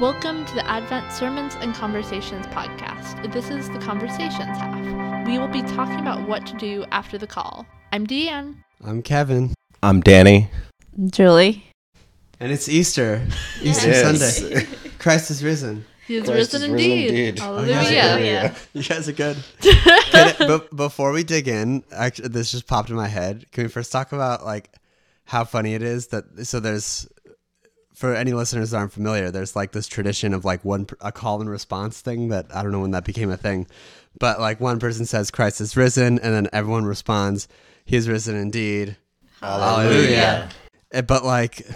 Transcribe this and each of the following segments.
Welcome to the Advent Sermons and Conversations podcast. This is the Conversations half. We will be talking about what to do after the call. I'm Deanne. I'm Kevin. I'm Danny. Julie. And it's Easter. Easter Yes. Sunday. Christ is risen. He is Christ risen is risen indeed. indeed. Oh, Hallelujah. Oh, yeah. Yeah. You guys are good. Can it- be- before we dig in, actually, this just popped in my head. Can we first talk about like how funny it is that so there's for any listeners that aren't familiar, there's like this tradition of like one a call and response thing that I don't know when that became a thing, but like one person says Christ is risen, and then everyone responds, He is risen indeed. Hallelujah. Eh, But like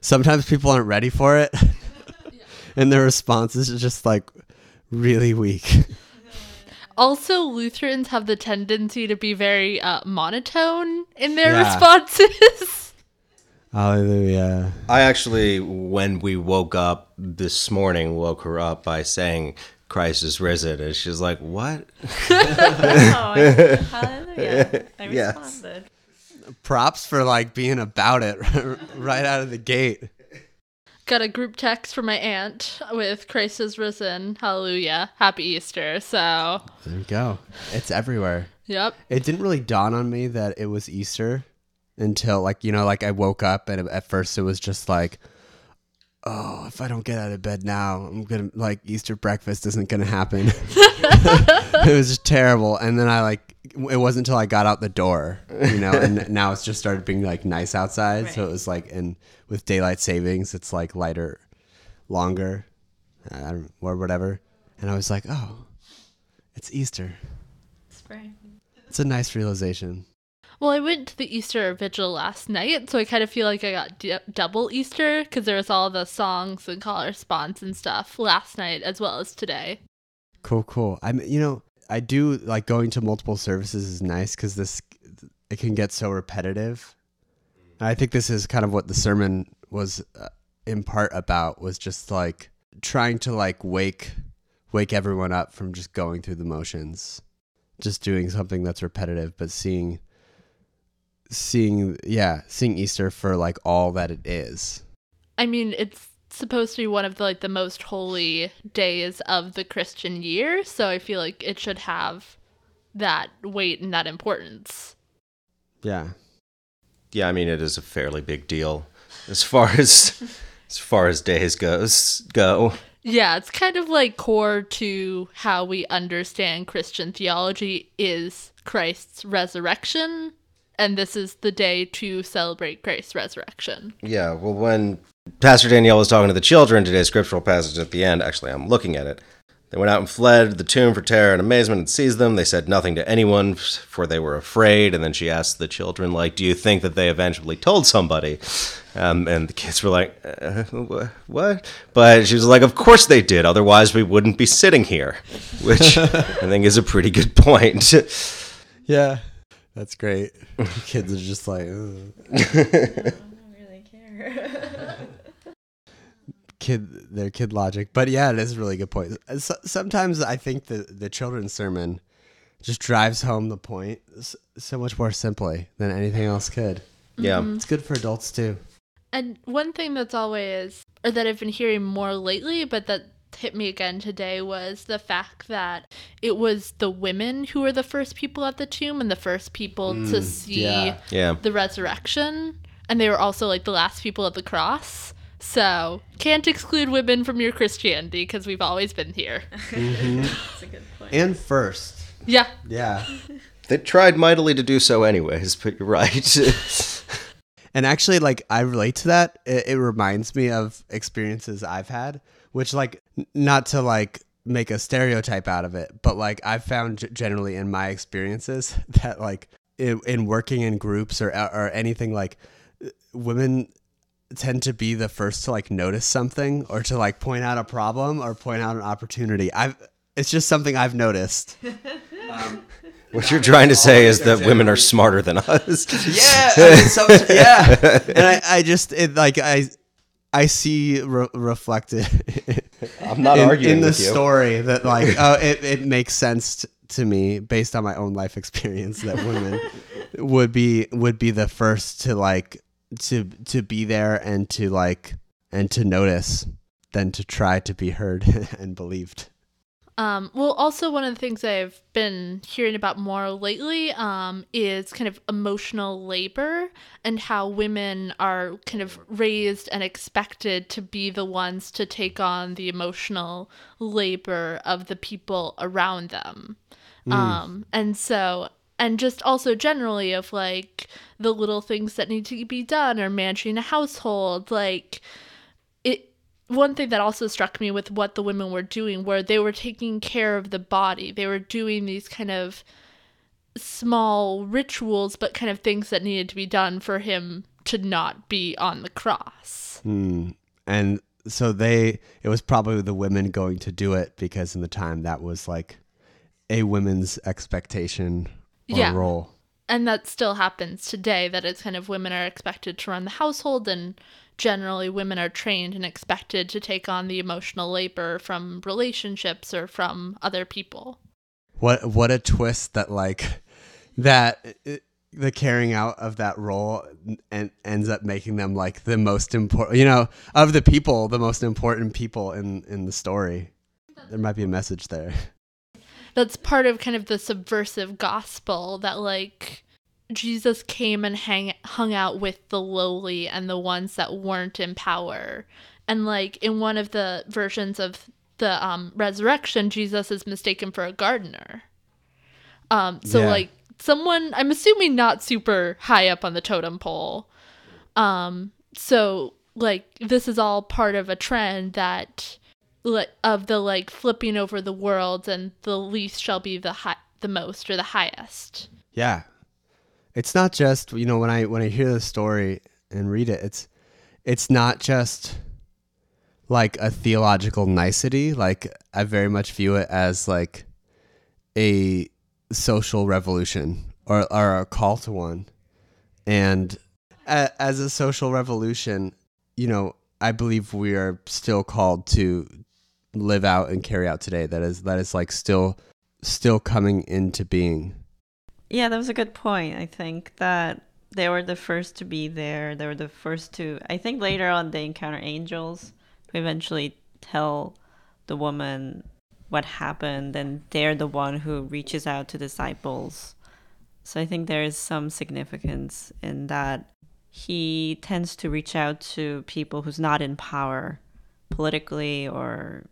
sometimes people aren't ready for it, and their response is just like really weak. Also, Lutherans have the tendency to be very uh, monotone in their Yeah. responses. Hallelujah. I actually, when we woke up this morning, woke her up by saying, Christ is risen. And she's like, What? Oh, hallelujah. I Yes. responded. Props for like being about it right out of the gate. Got a group text from my aunt with Christ is risen. Hallelujah. Happy Easter. So, There you go. It's everywhere. yep. It didn't really dawn on me that it was Easter until like you know like I woke up and at first it was just like oh if I don't get out of bed now I'm gonna like Easter breakfast isn't gonna happen. it was just terrible and then I like it wasn't until I got out the door you know and now it's just started being like nice outside so it was like and with daylight savings it's like lighter longer I or whatever and I was like oh it's Easter. Spring. It's a nice realization. Well, I went to the Easter vigil last night, so I kind of feel like I got d- double Easter because there was all the songs and call response and stuff last night as well as today. Cool, cool. I'm, you know, I do like going to multiple services is nice because this it can get so repetitive. I think this is kind of what the sermon was uh, in part about was just like trying to like wake wake everyone up from just going through the motions, just doing something that's repetitive, but seeing seeing yeah seeing Easter for like all that it is. I mean, it's supposed to be one of the like the most holy days of the Christian year, so I feel like it should have that weight and that importance. Yeah. Yeah, I mean, it is a fairly big deal as far as. As far as days goes, go. Yeah, it's kind of like core to how we understand Christian theology is Christ's resurrection, and this is the day to celebrate Christ's resurrection. Yeah, well, when Pastor Danielle was talking to the children, today's scriptural passage at the end, actually, I'm looking at it. They went out and fled the tomb for terror and amazement and seized them. They said nothing to anyone, for they were afraid. And then she asked the children, like, do you think that they eventually told somebody? Um, and the kids were like, uh, wh- what? But she was like, of course they did. Otherwise, we wouldn't be sitting here, which I think is a pretty good point. Yeah. That's great. Kids are just like, Ugh. I don't really care. kid their kid logic but yeah it is a really good point S- sometimes i think the the children's sermon just drives home the point so much more simply than anything else could yeah. Mm-hmm. it's good for adults too And one thing that's always, or that I've been hearing more lately, but that hit me again today was the fact that it was the women who were the first people at the tomb and the first people to mm, see yeah. Yeah. the resurrection. And they were also like the last people at the cross. So can't exclude women from your Christianity because we've always been here. Mm-hmm. That's a good point. and first Yeah. yeah They tried mightily to do so, anyways, but you're right. and actually like i relate to that it, it reminds me of experiences i've had which like n- not to like make a stereotype out of it but like i've found generally in my experiences that like in, in working in groups or or anything like uh, women tend to be the first to like notice something or to like point out a problem or point out an opportunity i've it's just something i've noticed what you're trying to say is that women are smarter than us. Yeah, I mean, some- yeah. And I, I just it like I, I see re- reflected I'm not in, arguing in the story that like oh it, it makes sense t- to me based on my own life experience that women would be would be the first to like to to be there and to like and to notice than to try to be heard and believed. Um, well, also one of the things I've been hearing about more lately um, is kind of emotional labor and how women are kind of raised and expected to be the ones to take on the emotional labor of the people around them. Um, and so, and just also generally of like the little things that need to be done or managing a household, like one thing that also struck me with what the women were doing where they were taking care of the body they were doing these kind of small rituals but kind of things that needed to be done for him to not be on the cross Hmm. And so they, it was probably the women going to do it because in the time that was like a women's expectation or Yeah. role. And that still happens today that it's kind of women are expected to run the household and generally women are trained and expected to take on the emotional labor from relationships or from other people What what a twist that like that uh, the carrying out of that role and ends up making them like the most important, you know, of the people, the most important people in in the story. There might be a message there. That's part of kind of the subversive gospel that like Jesus came and hang hung out with the lowly and the ones that weren't in power. And like in one of the versions of the um, resurrection, Jesus is mistaken for a gardener. Um, so Yeah. like someone, I'm assuming not super high up on the totem pole. Um, so like this is all part of a trend that of the like flipping over the world and the least shall be the high the most or the highest. Yeah. It's not just, you know, when I when I hear the story and read it, it's it's not just like a theological nicety, like I very much view it as like a social revolution or or a call to one. And a, as a social revolution, you know, I believe we are still called to live out and carry out today. That is that is like still still coming into being. Yeah, that was a good point. I think that they were the first to be there. They were the first to. I think later on they encounter angels who eventually tell the woman what happened, and they're the one who reaches out to disciples. So I think there is some significance in that he tends to reach out to people who's not in power politically or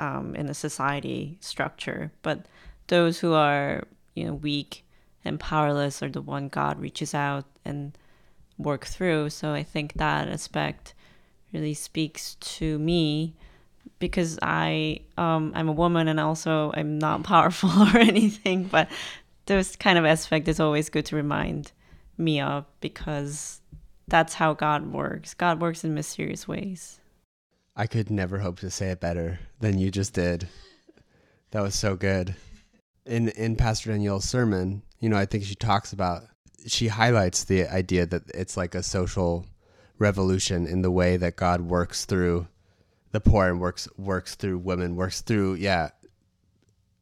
um, in a society structure, but those who are you know weak and powerless are the one God reaches out and work through. So I think that aspect really speaks to me because I um, I'm a woman and also I'm not powerful or anything, but those kind of aspect is always good to remind me of because that's how God works. God works in mysterious ways. I could never hope to say it better than you just did. That was so good. In in Pastor Danielle's sermon, you know, I think she talks about she highlights the idea that it's like a social revolution in the way that God works through the poor and works works through women, works through yeah,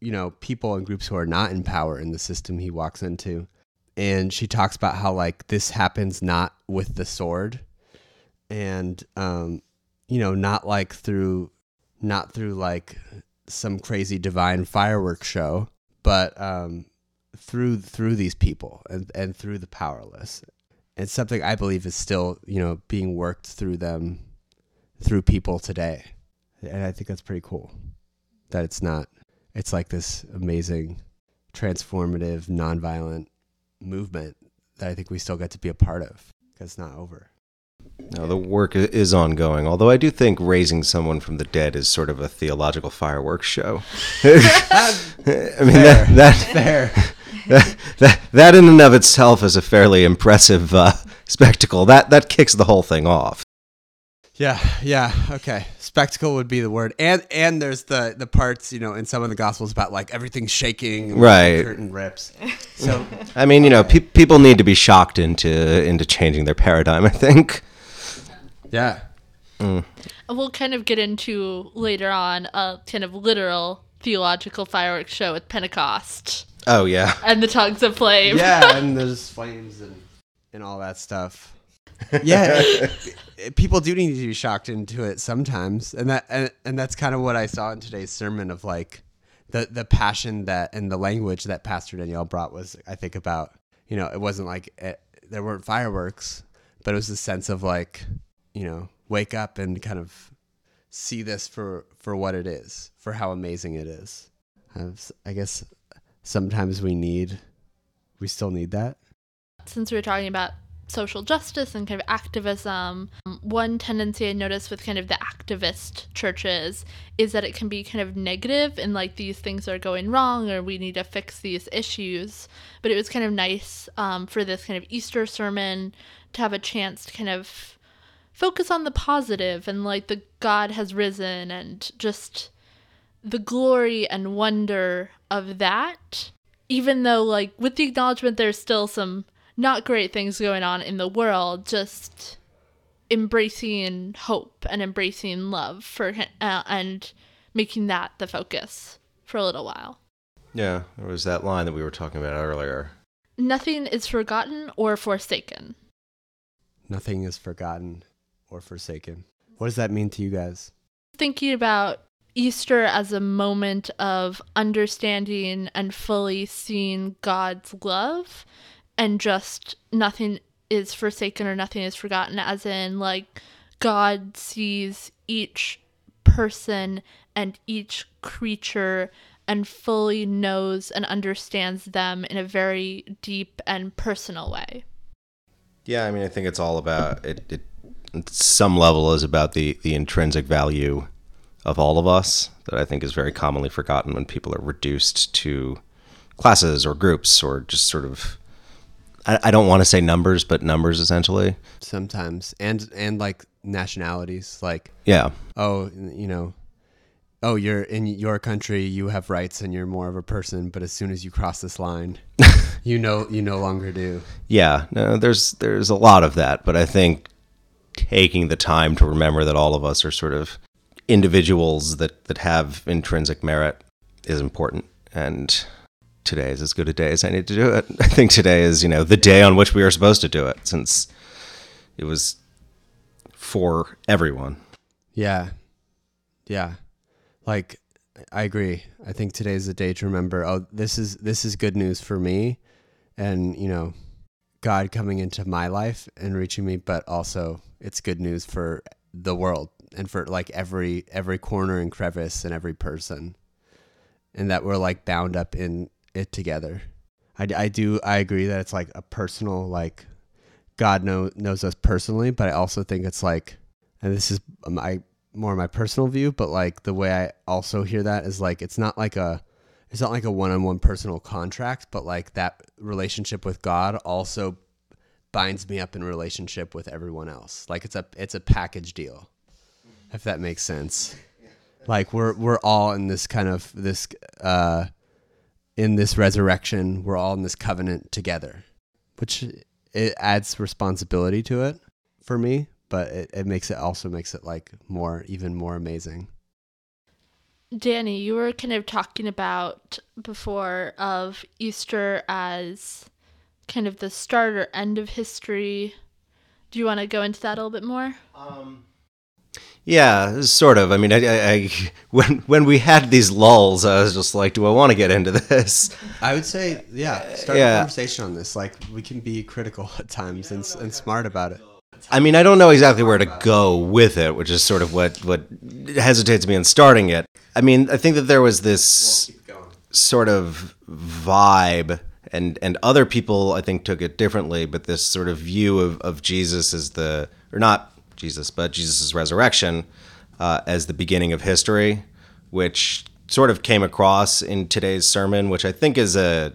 you know, people and groups who are not in power in the system he walks into. And she talks about how like this happens not with the sword and um you know, not like through, not through like some crazy divine fireworks show, but um, through through these people and and through the powerless. It's something I believe is still you know being worked through them, through people today, and I think that's pretty cool. That it's not, it's like this amazing, transformative, nonviolent movement that I think we still get to be a part of because it's not over. No, the work is ongoing. Although I do think raising someone from the dead is sort of a theological fireworks show. I mean that that, Fair. that that that in and of itself is a fairly impressive uh, spectacle. That that kicks the whole thing off. Yeah, yeah, okay. Spectacle would be the word, and and there's the the parts you know in some of the gospels about like everything's shaking, and Right. The curtain rips. So I mean, you know, pe- people need to be shocked into into changing their paradigm. I think. Yeah, mm. We'll kind of get into later on a kind of literal theological fireworks show with Pentecost Oh yeah. and the tongues of flame. yeah, and there's flames and and all that stuff. yeah, it- it- people do need to be shocked into it sometimes, and that and, and that's kind of what I saw in today's sermon of like the the passion that and the language that Pastor Danielle brought was I think about you know it wasn't like it, there weren't fireworks, but it was a sense of like you know wake up and kind of see this for for what it is, for how amazing it is. I guess sometimes we need we still need that. since we were talking about social justice and kind of activism, one tendency I notice with kind of the activist churches is that it can be kind of negative and like these things are going wrong or we need to fix these issues. But it was kind of nice um, for this kind of Easter sermon to have a chance to kind of focus on the positive and like the God has risen and just the glory and wonder of that. Even though like with the acknowledgement there's still some not great things going on in the world just embracing hope and embracing love for hi- uh, and making that the focus for a little while. Yeah, there was that line that we were talking about earlier. nothing is forgotten or forsaken. Nothing is forgotten or forsaken. What does that mean to you guys? thinking about Easter as a moment of understanding and fully seeing God's love and just nothing is forsaken or nothing is forgotten, as in, like, God sees each person and each creature and fully knows and understands them in a very deep and personal way. Yeah, I mean, I think it's all about it. it at some level is about the the intrinsic value of all of us that I think is very commonly forgotten when people are reduced to classes or groups or just sort of. I, I don't want to say numbers, but numbers essentially. Sometimes, and and like nationalities, like Yeah, oh, you know, oh, you're in your country, you have rights, and you're more of a person. But as soon as you cross this line, you know, you no longer do. yeah. No, there's there's a lot of that, but I think taking the time to remember that all of us are sort of individuals that that have intrinsic merit is important and today is as good a day as I need to do it i think today is you know the day on which we are supposed to do it since it was for everyone Yeah, yeah. Like I agree. I think today is the day to remember. Oh, this is this is good news for me, and you know, God coming into my life and reaching me. But also, it's good news for the world and for like every every corner and crevice and every person, and that we're like bound up in it together. I, I do I agree that it's like a personal like God know, knows us personally, but I also think it's like, and this is my more my personal view, but like the way I also hear that is like it's not like a it's not like a one-on-one personal contract, but like that relationship with God also binds me up in relationship with everyone else. Like it's a it's a package deal. If that makes sense. Like we're we're all in this kind of this uh in this resurrection, we're all in this covenant together. Which it adds responsibility to it for me, but it, it makes it also makes it like more even more amazing. Danny, you were kind of talking about before of Easter as kind of the start or end of history. Do you want to go into that a little bit more? Um, yeah sort of i mean I, I, I when when we had these lulls i was just like do i want to get into this I would say, yeah, start Yeah. a conversation on this. Like we can be critical at times and, and smart about it. I mean, I don't know exactly where to go with it, which is sort of what what hesitates me in starting it. I mean, I think that there was this sort of vibe, and and other people I think took it differently, but this sort of view of of Jesus as the or not Jesus, but Jesus' resurrection uh, as the beginning of history, which sort of came across in today's sermon, which I think is a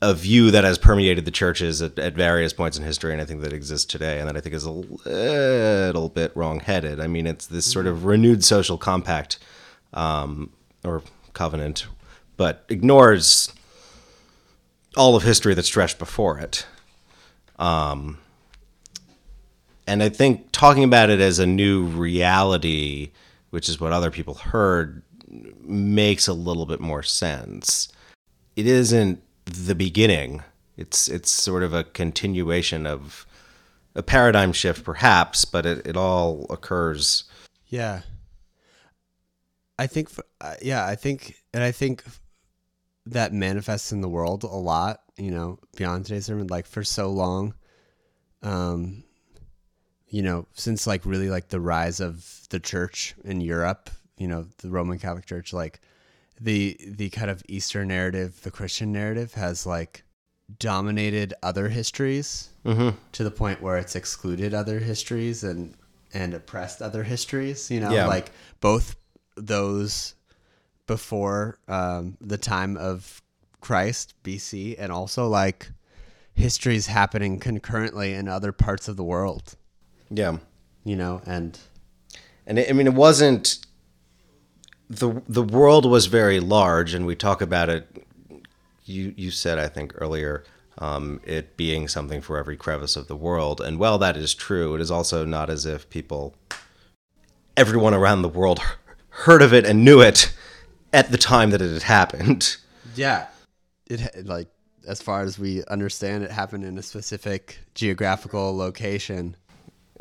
a view that has permeated the churches at, at various points in history, and I think that exists today, and that I think is a little bit wrongheaded. I mean, it's this sort of renewed social compact um, or covenant, but ignores all of history that stretched before it. Um, and I think talking about it as a new reality, which is what other people heard, makes a little bit more sense. It isn't the beginning. It's it's sort of a continuation of a paradigm shift, perhaps, but it, it all occurs. Yeah. I think, uh, yeah, I think, and I think that manifests in the world a lot, you know, beyond today's sermon, like for so long, um, you know, since like really like the rise of the church in Europe, you know, the Roman Catholic Church, like the, the kind of Eastern narrative, the Christian narrative has like dominated other histories Mm-hmm. to the point where it's excluded other histories and and oppressed other histories you know Yeah. like both those before um, the time of christ bc and also like histories happening concurrently in other parts of the world Yeah. you know and And it, I mean, it wasn't the the world was very large, and we talk about it. You you said I think earlier um, it being something for every crevice of the world, and while that is true, it is also not as if people, everyone around the world, heard of it and knew it at the time that it had happened. yeah it like as far as we understand it happened in a specific geographical location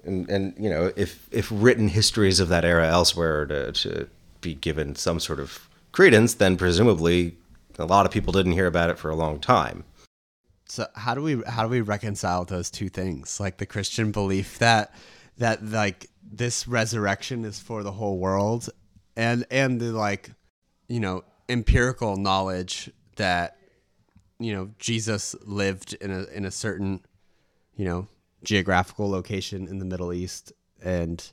and and you know if if written histories of that era elsewhere are to, to be given some sort of credence then presumably a lot of people didn't hear about it for a long time So how do we how do we reconcile those two things? Like the Christian belief that that like this resurrection is for the whole world and and the like you know empirical knowledge that you know Jesus lived in a in a certain you know geographical location in the Middle East. And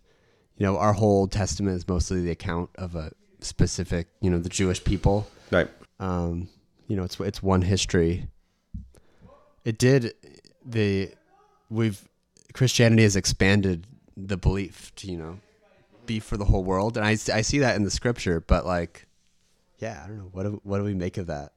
you know our Old Testament is mostly the account of a specific you know the Jewish people. Right. Um, you know, it's it's one history. It did the we've Christianity has expanded the belief to you know be for the whole world, and I, I see that in the scripture. But like, yeah, I don't know what do, what do we make of that?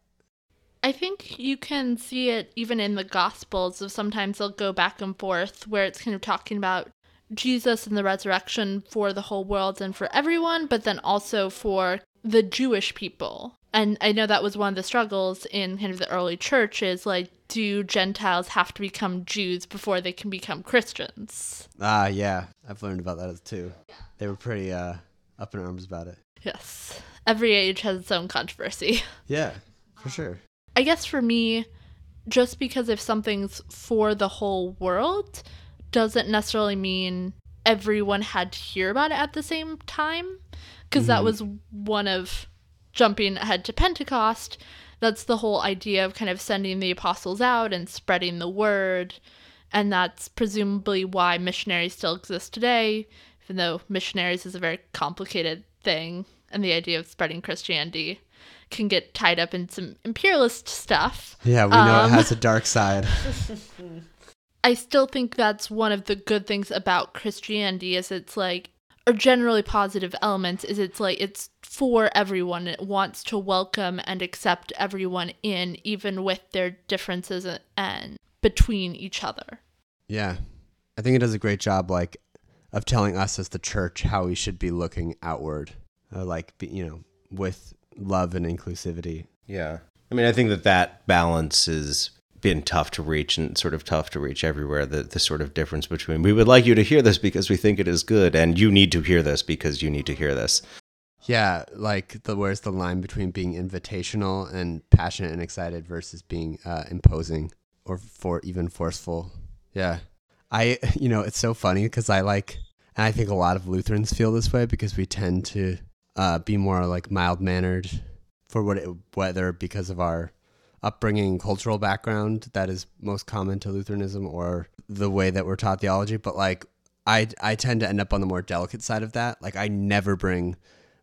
I think you can see it even in the Gospels of sometimes they'll go back and forth where it's kind of talking about Jesus and the resurrection for the whole world and for everyone, but then also for the Jewish people. And I know that was one of the struggles in kind of the early church is like, do Gentiles have to become Jews before they can become Christians? Ah, yeah, I've learned about that too. They were pretty uh, up in arms about it. Yes. Every age has its own controversy. Yeah, for sure. I guess for me, just because if something's for the whole world doesn't necessarily mean everyone had to hear about it at the same time. Because that was one of jumping ahead to Pentecost. That's the whole idea of kind of sending the apostles out and spreading the word. And that's presumably why missionaries still exist today, even though missionaries is a very complicated thing. And the idea of spreading Christianity can get tied up in some imperialist stuff. Yeah, we know Um, it has a dark side. I still think that's one of the good things about Christianity is it's like or generally positive elements is it's like it's for everyone. It wants to welcome and accept everyone in even with their differences and- and between each other. Yeah. I think it does a great job like of telling us as the church how we should be looking outward. Uh, like you know, with love and inclusivity. yeah i mean i think that that balance has been tough to reach and sort of tough to reach everywhere the, the sort of difference between we would like you to hear this because we think it is good and you need to hear this because you need to hear this Yeah, like the where's the line between being invitational and passionate and excited versus being uh, imposing or for even forceful. Yeah. I you know, it's so funny because I like and I think a lot of Lutherans feel this way because we tend to uh, be more like mild mannered for what it, whether because of our upbringing cultural background that is most common to Lutheranism or the way that we're taught theology but like I I tend to end up on the more delicate side of that. Like I never bring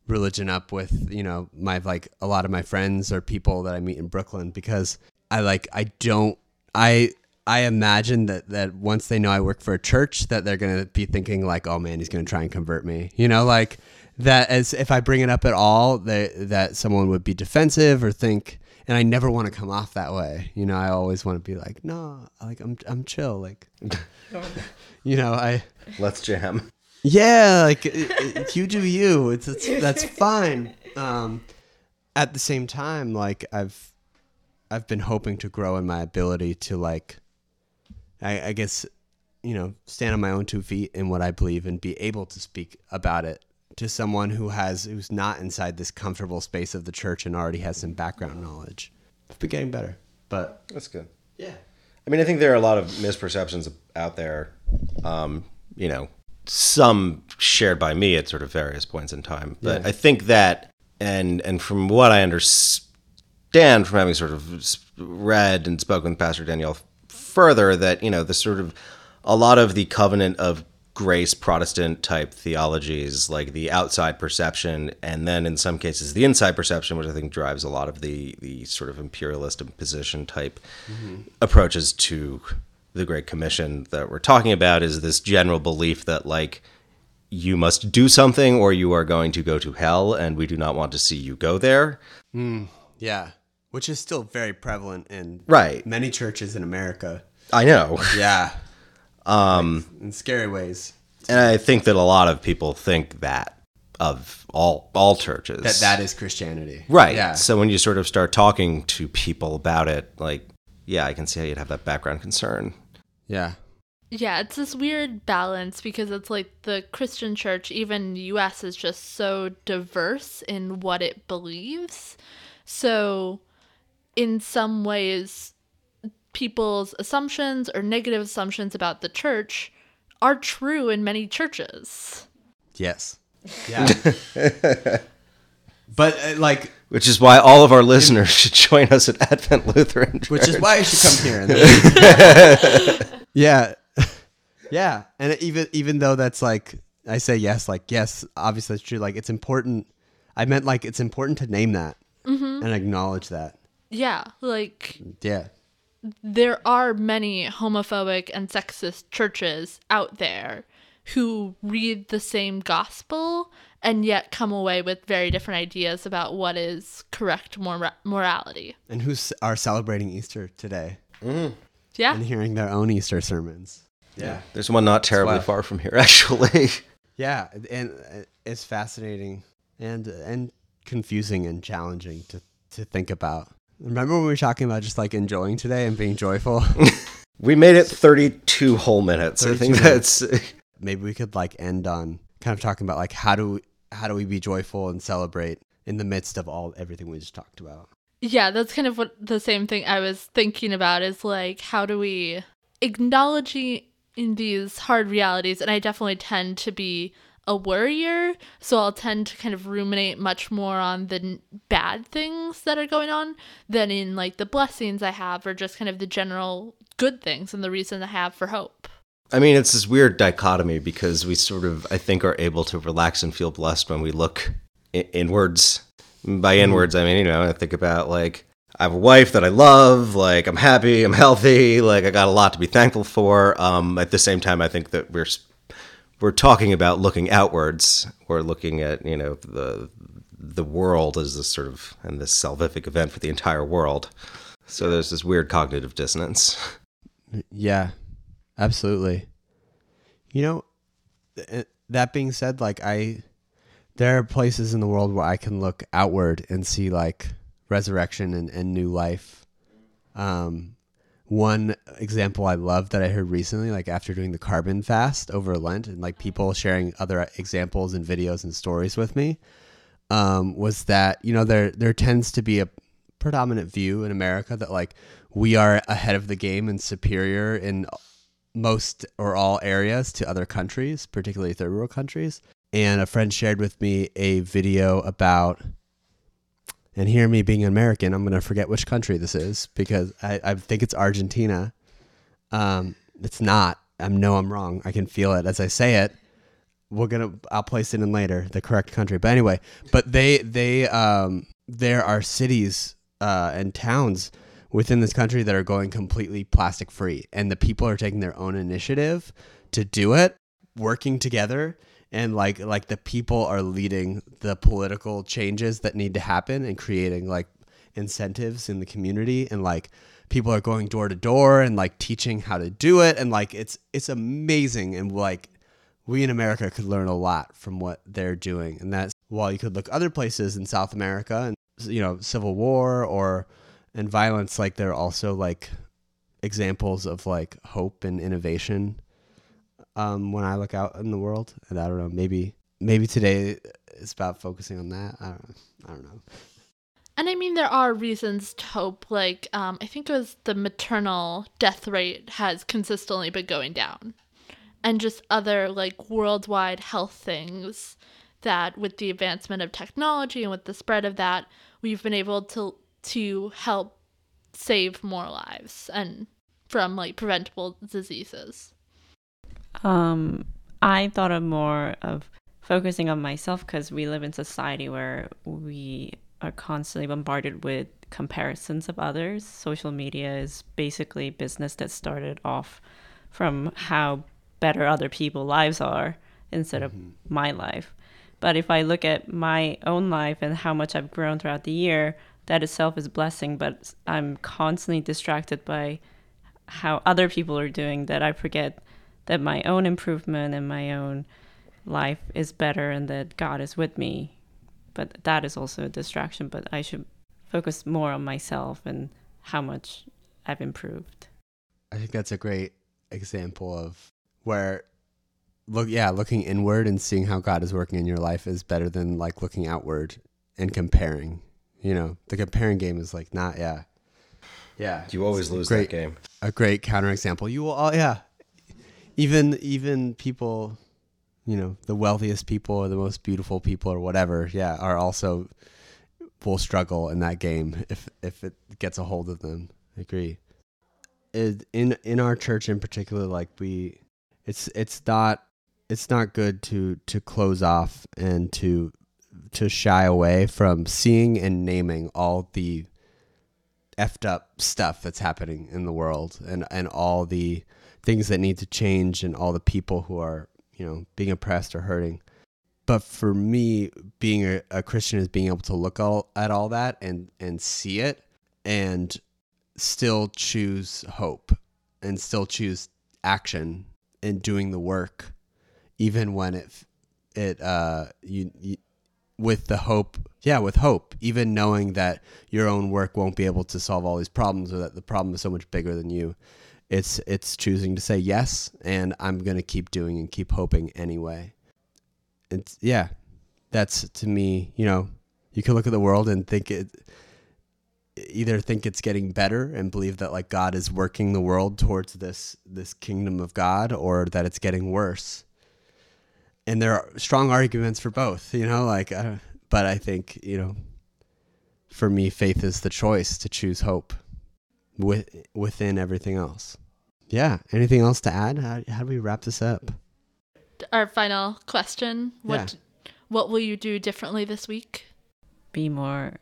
religion up with you know my like a lot of my friends or people that I meet in Brooklyn because I like I don't I I imagine that that once they know I work for a church that they're gonna be thinking like oh man he's gonna try and convert me. You know like that as if I bring it up at all that that someone would be defensive or think and I never want to come off that way you know I always want to be like no like I'm I'm chill like you know I let's jam yeah, like it, it, you do you. It's, it's that's fine. Um, at the same time, like I've I've been hoping to grow in my ability to like, I, I guess, you know, stand on my own two feet in what I believe and be able to speak about it to someone who has who's not inside this comfortable space of the church and already has some background knowledge. It's been getting better, but That's good. yeah, I mean, I think there are a lot of misperceptions out there. Um, you know, some shared by me at sort of various points in time. But Yeah. I think that, and and from what I understand from having sort of read and spoken with Pastor Danielle further, that you know, the sort of a lot of the covenant of grace Protestant type theologies, like the outside perception, and then in some cases the inside perception, which I think drives a lot of the the sort of imperialist imposition type mm-hmm. approaches to the Great Commission that we're talking about, is this general belief that like you must do something or you are going to go to hell, and we do not want to see you go there. Hmm. yeah, which is still very prevalent in Right. many churches in America. I know. Yeah, um, in scary ways. And I think that a lot of people think that of all all churches. That that is Christianity, right. Yeah, So when you sort of start talking to people about it, like, yeah, I can see how you'd have that background concern. yeah, Yeah, it's this weird balance because it's like the Christian church, even US, is just so diverse in what it believes. So, in some ways, people's assumptions or negative assumptions about the church are true in many churches. yes, yeah. but uh, like Which is why all of our listeners should join us at Advent Lutheran Church. which is why you should come here. And yeah, yeah, and even even though that's like I say yes, like yes, obviously that's true. Like it's important. I meant like it's important to name that and acknowledge that. Yeah, like Yeah, there are many homophobic and sexist churches out there who read the same gospel and yet come away with very different ideas about what is correct mor- morality. and who are celebrating Easter today Yeah. and hearing their own Easter sermons. Yeah, There's one not terribly far from here, actually. yeah, and uh, it's fascinating and and confusing and challenging to to think about. Remember when we were talking about just like enjoying today and being joyful? We made it 32 whole minutes. I think 32 that's. maybe we could like end on kind of talking about like how do we, how do we be joyful and celebrate in the midst of all everything we just talked about. Yeah, that's kind of what the same thing I was thinking about is like how do we acknowledge in these hard realities and I definitely tend to be a worrier, so I'll tend to kind of ruminate much more on the n- bad things that are going on than in like the blessings I have or just kind of the general good things and the reason I have for hope. I mean, it's this weird dichotomy because we sort of, I think, are able to relax and feel blessed when we look I- inwards. By inwards, I mean, you know, I think about like, I have a wife that I love, like, I'm happy, I'm healthy, like, I got a lot to be thankful for. Um, at the same time, I think that we're. We're talking about looking outwards. We're looking at you know the the world as this sort of and this salvific event for the entire world. So there's this weird cognitive dissonance. Yeah, absolutely. You know, that being said, like I, there are places in the world where I can look outward and see like resurrection and, and new life. Um, one example I love that I heard recently, like after doing the carbon fast over Lent, and like people sharing other examples and videos and stories with me, um, was that you know there there tends to be a predominant view in America that like we are ahead of the game and superior in most or all areas to other countries, particularly third world countries. And a friend shared with me a video about, and here me being American, I'm to forget which country this is because I, I think it's Argentina. Um, it's not. I know I'm wrong. I can feel it as I say it. We're gonna. I'll place it in later, the correct country. But anyway, but they they um there are cities uh, and towns within this country that are going completely plastic free and the people are taking their own initiative to do it working together and like like the people are leading the political changes that need to happen and creating like incentives in the community. And like people are going door to door and like teaching how to do it. And like it's it's amazing. And like we in America could learn a lot from what they're doing. And that's while you could look other places in South America and you know civil war or and violence like they're also like examples of like hope and innovation um, when I look out in the world. And I don't know, maybe maybe today it's about focusing on that. I don't know. I don't know. And I mean, there are reasons to hope. Like, um, I think it was the maternal death rate has consistently been going down, and just other like worldwide health things that, with the advancement of technology and with the spread of that, we've been able to to help save more lives and from like preventable diseases. Um, I thought of more of focusing on myself because we live in society where we are constantly bombarded with comparisons of others. Social media is basically business that started off from how better other people's lives are instead of my life. But if I look at my own life and how much I've grown throughout the year, that itself is blessing, but I'm constantly distracted by how other people are doing that I forget that my own improvement and my own life is better and that God is with me. But that is also a distraction, but I should focus more on myself and how much I've improved. I think that's a great example of where look yeah, looking inward and seeing how God is working in your life is better than like looking outward and comparing. You know, the comparing game is like not yeah. Yeah. You always lose great, that game. A great counterexample. You will all yeah. Even even people, you know, the wealthiest people or the most beautiful people or whatever, yeah, are also will struggle in that game if if it gets a hold of them. I agree. In in our church in particular, like we, it's it's not it's not good to to close off and to to shy away from seeing and naming all the effed up stuff that's happening in the world and and all the things that need to change and all the people who are you know being oppressed or hurting. But for me being a, a christian is being able to look all, at all that and and see it and still choose hope and still choose action and doing the work even when it it uh you, you with the hope yeah with hope even knowing that your own work won't be able to solve all these problems or that the problem is so much bigger than you it's it's choosing to say yes and i'm going to keep doing and keep hoping anyway. It's yeah that's to me you know you can look at the world and think it either think it's getting better and believe that like god is working the world towards this this kingdom of god or that it's getting worse. And there are strong arguments for both you know like uh, but i think you know for me faith is the choice to choose hope with within everything else yeah anything else to add how, how do we wrap this up Our final question: What what will you do differently this week? Be more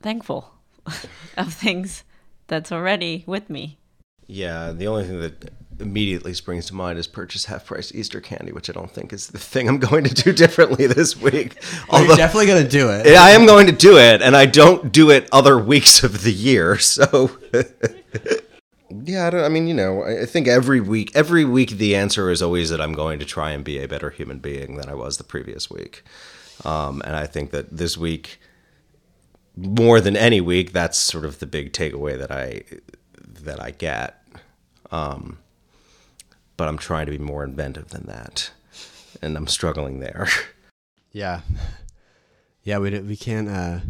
thankful of things that's already with me. Yeah, the only thing that immediately springs to mind is purchase half price Easter candy, which I don't think is the thing I'm going to do differently this week. Well, you're definitely gonna do it I am going to do it, and I don't do it other weeks of the year. So, yeah, I, I mean, you know, I think every week, every week, the answer is always that I'm going to try and be a better human being than I was the previous week. Um, and I think that this week, more than any week, that's sort of the big takeaway that I that I get. Um, but I'm trying to be more inventive than that, and I'm struggling there. Yeah, yeah. We we can't. Uh,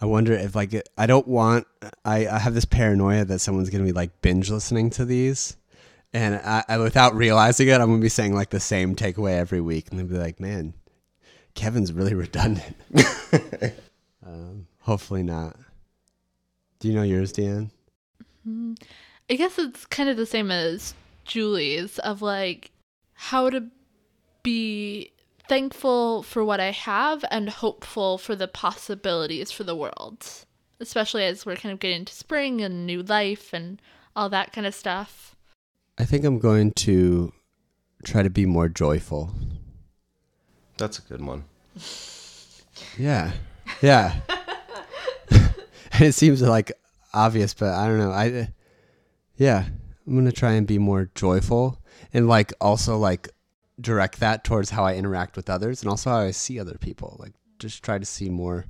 I wonder if like I don't want. I I have this paranoia that someone's gonna be like binge listening to these, and I, I without realizing it, I'm gonna be saying like the same takeaway every week, and they'll be like, "Man, Kevin's really redundant." um, hopefully not. Do you know yours, Dan? I guess it's kind of the same as Julie's of like how to be thankful for what I have and hopeful for the possibilities for the world, especially as we're kind of getting into spring and new life and all that kind of stuff. I think I'm going to try to be more joyful. That's a good one. Yeah. Yeah. and it seems like obvious, but I don't know. I yeah, I'm going to try and be more joyful and like also like direct that towards how I interact with others and also how I see other people. Like just try to see more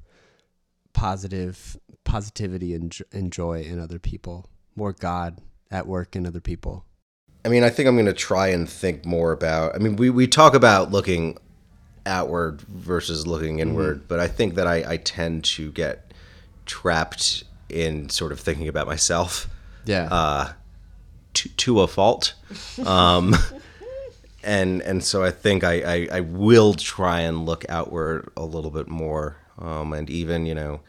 positive positivity and, and joy in other people. More God at work in other people. I mean, I think I'm going to try and think more about. I mean, we, we talk about looking outward versus looking inward, but I think that I, I tend to get trapped in sort of thinking about myself Yeah. uh, to, to a fault. Um, and and so I think I, I, I will try and look outward a little bit more. Um, and even, you know,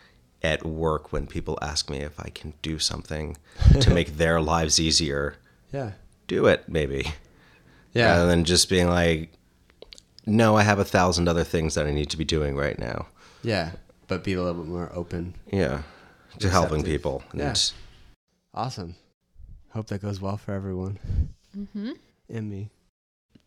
at work when people ask me if I can do something to make their lives easier, yeah. do it maybe. Yeah. Rather than just being like, no, I have a thousand other things that I need to be doing right now. yeah. But be a little bit more open. Yeah. To helping people. And Yeah. Awesome. Hope that goes well for everyone. Mm-hmm. And me.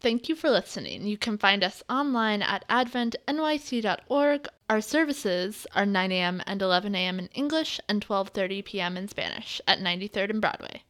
Thank you for listening. You can find us online at adventnyc.org. Our services are 9 a.m. and 11 a.m. in English and 12:30 p.m. in Spanish at 93rd and Broadway.